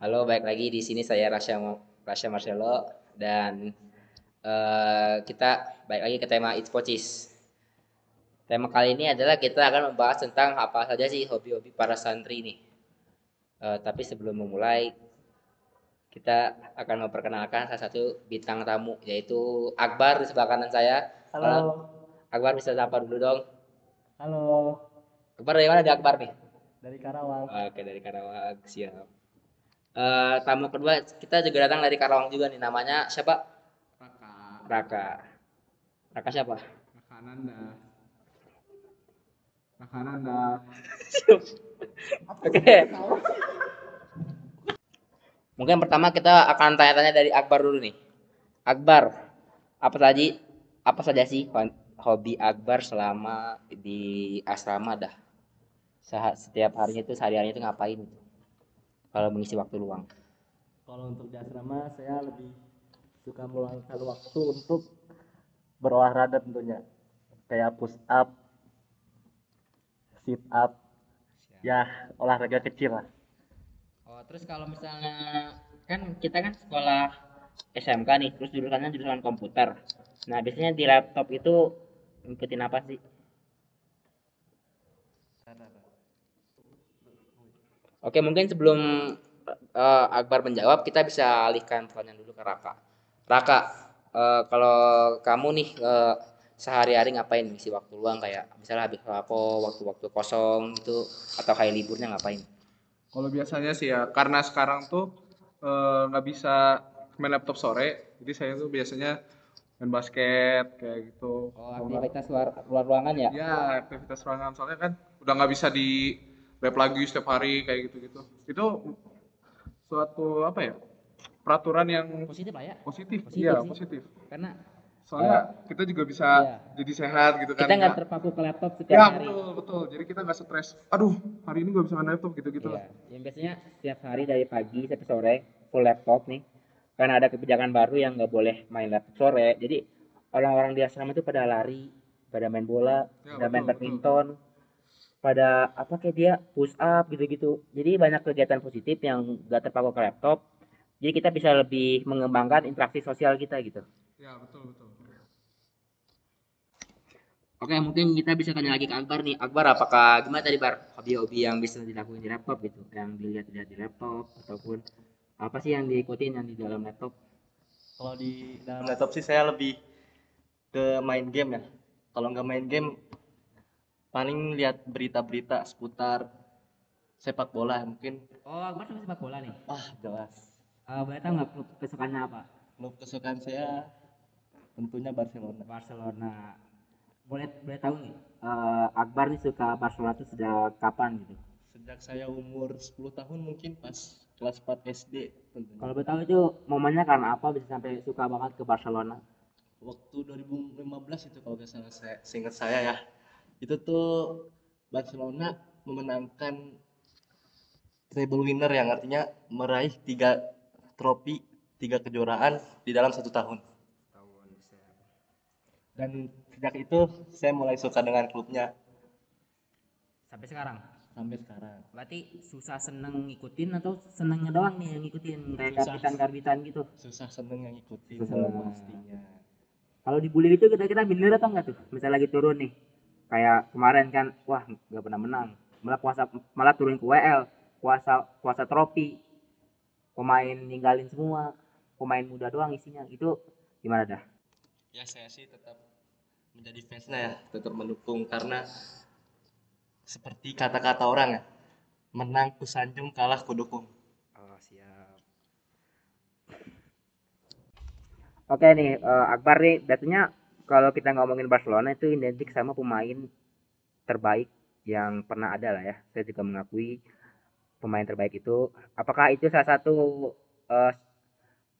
Halo, baik lagi di sini saya Rasya Rasya Marcelo dan eh, kita baik lagi ke tema It's Pocis. Tema kali ini adalah kita akan membahas tentang apa saja sih hobi-hobi para santri ini. Eh, tapi sebelum memulai, kita akan memperkenalkan salah satu bintang tamu yaitu Akbar di sebelah kanan saya. Halo. Akbar bisa sapa dulu dong. Halo. Akbar dari mana di Akbar nih? Dari Karawang. Oke dari Karawang siap. Eh, tamu kedua kita juga datang dari Karawang juga nih namanya siapa? Raka Raka. Raka siapa? Raka Ananda Raka Ananda Oke. Mungkin pertama kita akan tanya-tanya dari Akbar dulu nih. Akbar, apa tadi apa saja sih hobi Akbar selama di asrama dah? Setiap harinya itu sehari-harinya itu ngapain? Kalau mengisi waktu luang. Kalau untuk di asrama saya lebih suka meluangkan waktu untuk berolahraga tentunya. Kayak push up, sit up, ya olahraga kecil lah. Oh, terus kalau misalnya kan kita kan sekolah SMK nih, terus jurusannya jurusan komputer. Nah, biasanya di laptop itu ngikutin apa sih? Oke, mungkin sebelum eh, Akbar menjawab, kita bisa alihkan pertanyaan dulu ke Raka. Raka, eh, kalau kamu nih eh, sehari-hari ngapain ngisi waktu luang kayak misalnya habis apa, waktu-waktu kosong gitu, atau kayak liburnya ngapain? kalau biasanya sih ya karena sekarang tuh eh, nggak bisa main laptop sore jadi saya tuh biasanya main basket kayak gitu Oh, aktivitas luar, luar ruangan ya? ya aktivitas ruangan soalnya kan udah nggak bisa di lab lagi setiap hari kayak gitu gitu itu suatu apa ya peraturan yang Positif lah ya. positif Positif iya sih. positif Karena soalnya kita juga bisa Iya. jadi sehat gitu kan kita nggak nggak- terpaku ke laptop Ya setiap hari. betul betul. Jadi kita nggak stres. Aduh hari ini gak bisa main laptop gitu gitu Iya. lah. Yang biasanya setiap hari dari pagi sampai sore full laptop nih. Karena ada kebijakan baru yang nggak boleh main laptop sore. Jadi orang-orang di asrama itu pada lari, pada main bola, Ya, pada main betul, badminton, pada apa kayak dia push up gitu-gitu. Jadi banyak kegiatan positif yang nggak terpaku ke laptop. Jadi kita bisa lebih mengembangkan interaksi sosial kita gitu. Ya betul betul. Oke, mungkin kita bisa tanya lagi ke Akbar nih. Akbar, apakah gimana tadi Bar? Hobi-hobi yang bisa dilakukan di laptop gitu, yang dilihat-lihat di laptop ataupun apa sih yang diikutin yang di dalam laptop? Kalau di dalam laptop sih saya lebih ke main game ya. Kalau nggak main game, paling lihat berita-berita seputar sepak bola mungkin. Oh, Akbar suka sepak bola nih. Wah jelas. Uh, boleh tahu nggak klub kesukaannya apa? Klub kesukaan saya tentunya Barcelona. Barcelona. Boleh boleh tahu nih, eh, Akbar nih suka Barcelona itu sejak kapan gitu? Sejak saya umur 10 tahun mungkin pas kelas 4 SD tentunya. Kalau boleh tahu itu momennya karena apa bisa sampai suka banget ke Barcelona? waktu 2015 itu kalau nggak salah saya seingat saya ya itu tuh Barcelona memenangkan treble winner yang artinya meraih tiga trofi tiga kejuaraan di dalam satu tahun dan sejak itu saya mulai suka dengan klubnya Sampai sekarang. sampai sekarang Berarti susah seneng ngikutin atau senengnya doang nih yang ngikutin kayak Susah. karbitan-karbitan gitu? susah seneng yang ikutin Susah. pastinya Kalau dibully itu kita-kita minder atau enggak tuh? Misalnya lagi turun nih. Kayak kemarin kan, wah nggak pernah menang. Malah puasa malah turun ke WL, puasa puasa trofi. Pemain ninggalin semua. Pemain muda doang isinya. Itu gimana dah? ya saya sih tetap menjadi fansnya ya tetap mendukung karena seperti kata-kata orang ya menang ku sanjung kalah ku dukung Oh, siap. Oke nih, eh, Akbar nih, biasanya kalau kita ngomongin Barcelona itu identik sama pemain terbaik yang pernah ada lah ya. Saya juga mengakui pemain terbaik itu. Apakah itu salah satu eh,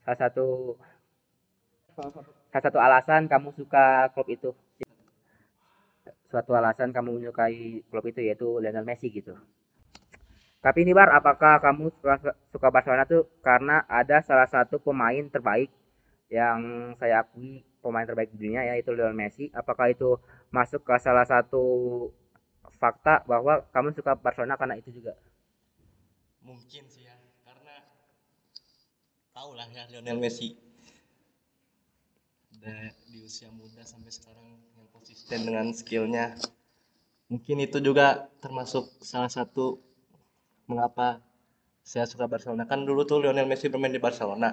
salah satu salah satu alasan kamu suka klub itu? Suatu alasan kamu menyukai klub itu yaitu Lionel Messi gitu. Tapi ini Bar, apakah kamu suka, suka Barcelona tuh karena ada salah satu pemain terbaik yang saya akui pemain terbaik di dunia yaitu Lionel Messi. Apakah itu masuk ke salah satu fakta bahwa kamu suka Barcelona karena itu juga? mungkin sih ya karena tahu lah ya Lionel Messi Da- di usia muda sampai sekarang yang konsisten dengan skillnya mungkin itu juga termasuk salah satu mengapa saya suka Barcelona kan dulu tuh Lionel Messi bermain di Barcelona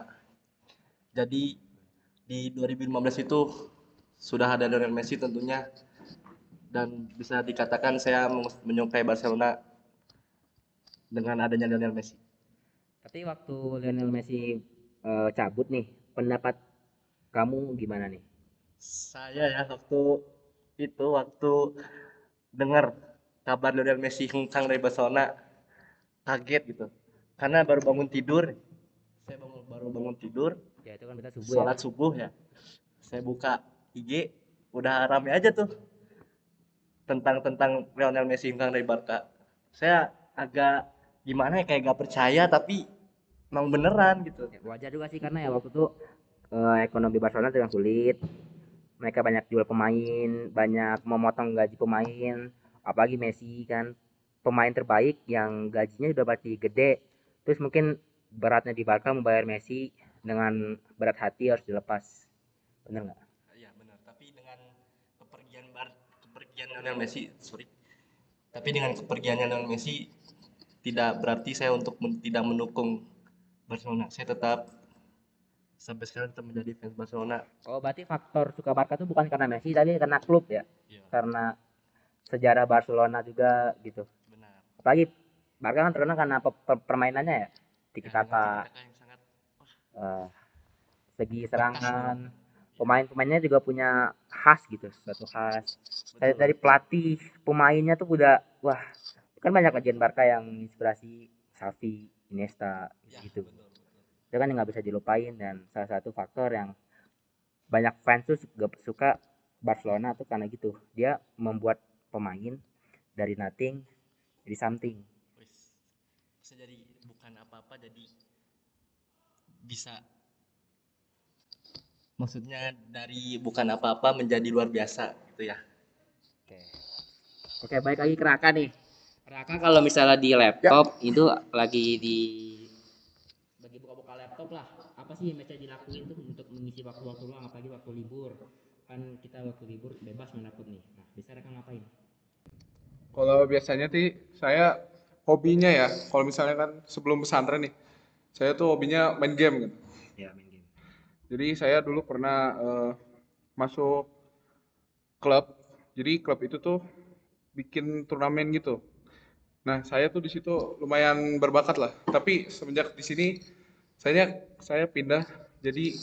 jadi di 2015 itu sudah ada Lionel Messi tentunya dan bisa dikatakan saya menyukai Barcelona dengan adanya Lionel Messi Tapi waktu Lionel Messi eh, cabut nih, pendapat kamu gimana nih? Saya ya waktu itu waktu dengar kabar Lionel Messi hengkang dari Barcelona kaget gitu. Karena baru bangun tidur. Saya bangun, baru bangun tidur, Ya itu kan kita subuh ya. sholat subuh ya. Saya buka IG, udah rame aja tuh tentang tentang Lionel Messi hengkang dari Barca. Saya agak gimana ya kayak gak percaya tapi emang beneran gitu. Ya, wajar juga sih karena ya waktu itu eh, ekonomi Barcelona sedang sulit. Mereka banyak jual pemain, banyak memotong gaji pemain, apalagi Messi kan pemain terbaik yang gajinya udah pasti gede. Terus mungkin beratnya di Barca membayar Messi dengan berat hati harus dilepas. Bener nggak? Iya benar. Tapi dengan kepergian Bar kepergian Lionel Messi, sorry. Tapi dengan kepergiannya Lionel Messi tidak berarti saya untuk men- tidak mendukung Barcelona. Saya tetap sampai sekarang tetap menjadi fans Barcelona. Oh berarti faktor suka Barca itu bukan karena Messi tapi karena klub ya? Iya. Karena sejarah Barcelona juga gitu. Benar. Apalagi Barca kan terkenal karena pe- pe- permainannya ya. Tiki Ya, dengan taka, eh, segi serangan, pemain-pemainnya juga punya khas gitu, suatu khas. Dari, dari pelatih, pemainnya tuh udah wah, kan banyak ajian Barca yang inspirasi Xavi, Iniesta Ya, gitu. betul, betul. Itu kan yang nggak bisa dilupain dan salah satu faktor yang banyak fans tuh suka, Barcelona tuh karena gitu. Dia membuat pemain dari nothing jadi something. Bisa jadi bukan apa-apa jadi bisa maksudnya dari bukan apa-apa menjadi luar biasa gitu ya. Oke. Oke, baik lagi ke Raka nih. Raka kalau misalnya di laptop itu lagi di bagi buka-buka laptop lah. Apa sih yang bisa dilakuin tuh untuk mengisi waktu-waktu luang apalagi waktu libur? Kan kita waktu libur bebas main laptop nih. Nah, bisa Raka ngapain? Kalau biasanya sih saya hobinya ya, kalau misalnya kan sebelum pesantren nih, saya tuh hobinya main game gitu. Ya, main game. Jadi saya dulu pernah eh, masuk klub. Jadi klub itu tuh bikin turnamen gitu. Nah, saya tuh di situ lumayan berbakat lah. Tapi semenjak di sini saya saya pindah jadi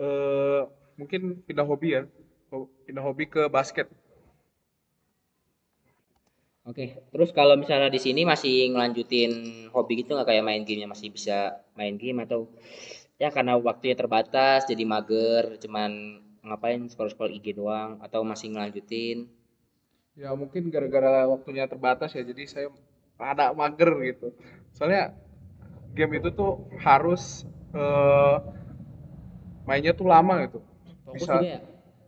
eh, mungkin pindah hobi ya. Pindah hobi ke basket. Oke, terus kalau misalnya di sini masih ngelanjutin hobi gitu nggak kayak main gamenya masih bisa main game atau ya karena waktunya terbatas jadi mager cuman ngapain scroll-scroll IG doang atau masih ngelanjutin Ya mungkin gara-gara waktunya terbatas ya, jadi saya ada mager gitu. Soalnya game itu tuh harus eh, mainnya tuh lama gitu. fokus Bisa- ya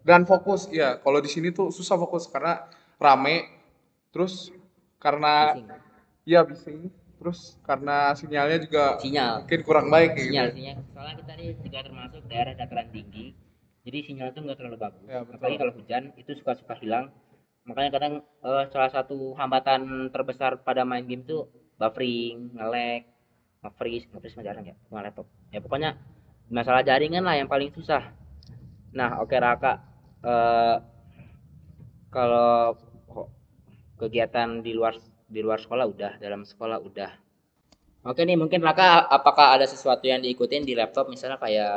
Dan fokus, ya. Kalau di sini tuh susah fokus karena rame. Terus karena Bising. ya bising. Terus karena sinyalnya juga sinyal mungkin kurang baik gitu. sinyal sinyal soalnya kita ini juga termasuk daerah dataran tinggi jadi sinyal itu nggak terlalu bagus Ya, betul. apalagi kalau hujan itu suka-suka hilang makanya kadang eh, salah satu hambatan terbesar pada main game tuh buffering nge-lag nge-freeze nge-freeze mah jarang ya cuma laptop ya pokoknya masalah jaringan lah yang paling susah nah oke Raka eh, kalau kegiatan di luar di luar sekolah udah dalam sekolah udah Oke nih mungkin Raka apakah ada sesuatu yang diikutin di laptop misalnya kayak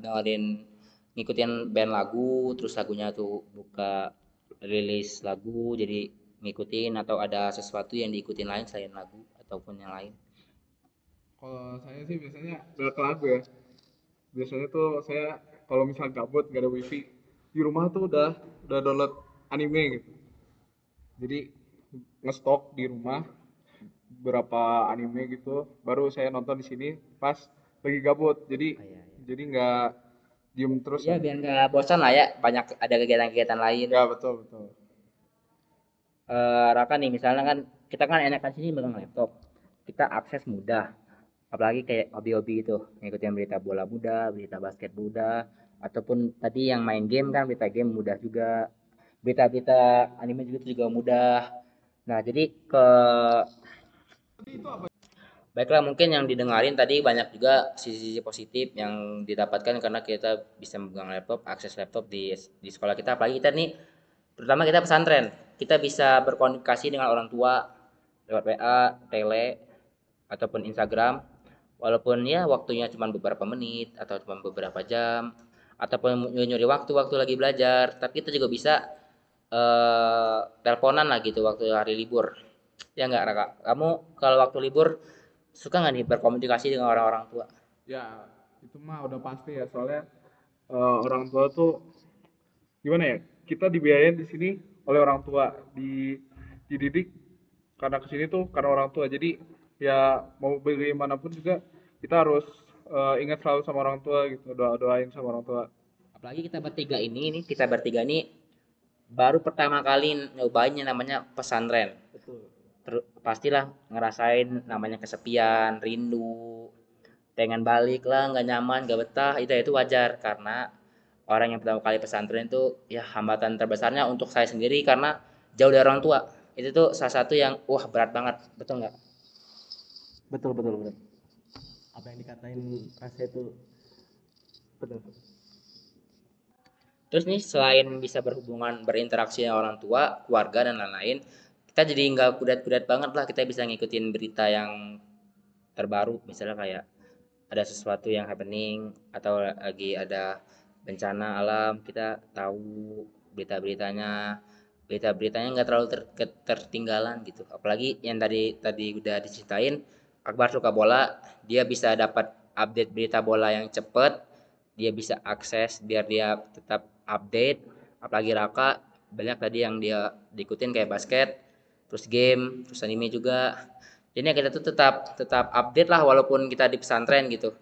dengerin ngikutin band lagu terus lagunya tuh buka rilis lagu jadi ngikutin atau ada sesuatu yang diikutin lain selain lagu ataupun yang lain. Kalau saya sih biasanya udah ke lagu ya. Biasanya tuh saya kalau misal gabut gak ada wifi di rumah tuh udah udah download anime gitu. Jadi ngestok di rumah beberapa anime gitu. Baru saya nonton di sini pas lagi gabut. Jadi Oh, iya, iya. jadi nggak diem terus. Ya biar nggak bosan lah ya banyak ada kegiatan-kegiatan lain. Ya betul betul. Eh, Raka nih misalnya kan kita kan enakan sini megang laptop kita akses mudah apalagi kayak hobi-hobi itu ngikutin berita bola muda berita basket muda ataupun tadi yang main game kan berita game mudah juga berita-berita anime juga juga mudah. Nah jadi ke baiklah mungkin yang didengarin tadi banyak juga sisi-sisi positif yang didapatkan karena kita bisa memegang laptop akses laptop di di sekolah kita. Apalagi kita nih terutama kita pesantren. Kita bisa berkomunikasi dengan orang tua lewat WA tele ataupun Instagram. Walaupun ya waktunya cuma beberapa menit atau cuma beberapa jam ataupun nyuri waktu waktu lagi belajar. Tapi kita juga bisa eh teleponan lah gitu waktu hari libur ya nggak Raka kamu kalau waktu libur suka nggak nih berkomunikasi dengan orang-orang tua Ya, itu mah udah pasti ya soalnya eh, orang tua tuh gimana ya? Kita dibiayain di sini oleh orang tua, di dididik karena ke sini tuh karena orang tua. Jadi ya mau bagaimanapun juga kita harus eh, ingat selalu sama orang tua gitu, doa doain sama orang tua. apalagi kita bertiga ini ini kita bertiga ini baru pertama kali nyobain yang namanya pesantren. Betul. Ter- pastilah ngerasain namanya kesepian rindu pengen balik lah nggak nyaman nggak betah itu itu wajar. Karena orang yang pertama kali pesantren itu ya hambatan terbesarnya untuk saya sendiri karena jauh dari orang tua. Itu tuh salah satu yang wah berat banget. Betul nggak? Betul betul betul. Apa yang dikatain rasa itu? Betul Terus nih selain bisa berhubungan berinteraksi dengan orang tua, keluarga dan lain-lain, kita jadi nggak kudat-kudat banget lah. Kita bisa ngikutin berita yang terbaru, misalnya kayak ada sesuatu yang happening atau lagi ada bencana alam, kita tahu berita-beritanya, berita-beritanya nggak terlalu ter- tertinggalan gitu. Apalagi yang tadi tadi udah diceritain, Akbar suka bola, dia bisa dapat update berita bola yang cepet, dia bisa akses biar dia tetap update. Apalagi Raka banyak tadi yang dia diikutin kayak basket terus game terus anime juga. Jadi kita tuh tetap tetap update lah walaupun kita di pesantren gitu.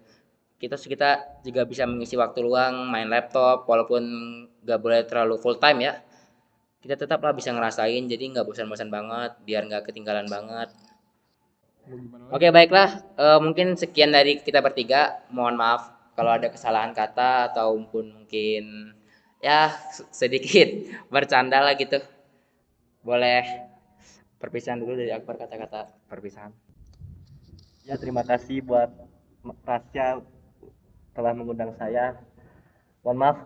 Kita kita juga bisa mengisi waktu luang main laptop walaupun nggak boleh terlalu full time ya. Kita tetaplah bisa ngerasain jadi nggak bosan-bosan banget biar nggak ketinggalan banget? Oke baiklah, Eh, mungkin sekian dari kita bertiga. Mohon maaf kalau ada kesalahan kata ataupun mungkin ya sedikit bercanda lah gitu. Boleh perpisahan dulu dari Akbar kata-kata perpisahan. ya terima kasih buat Rasya telah mengundang saya mohon maaf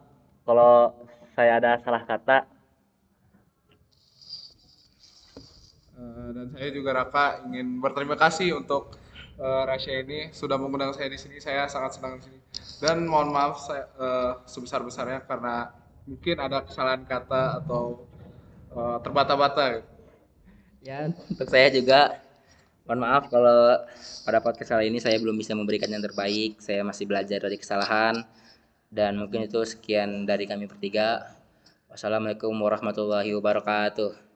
kalau saya ada salah kata Eh, dan saya juga Raka ingin berterima kasih untuk eh, Rasya ini sudah mengundang saya di sini. Saya sangat senang di sini. Dan mohon maaf saya eh, sebesar-besarnya karena mungkin ada kesalahan kata atau eh, terbata-bata. Ya untuk saya juga mohon maaf kalau pada podcast kali ini saya belum bisa memberikan yang terbaik. Saya masih belajar dari kesalahan dan mungkin itu sekian dari kami bertiga. Wassalamualaikum warahmatullahi wabarakatuh.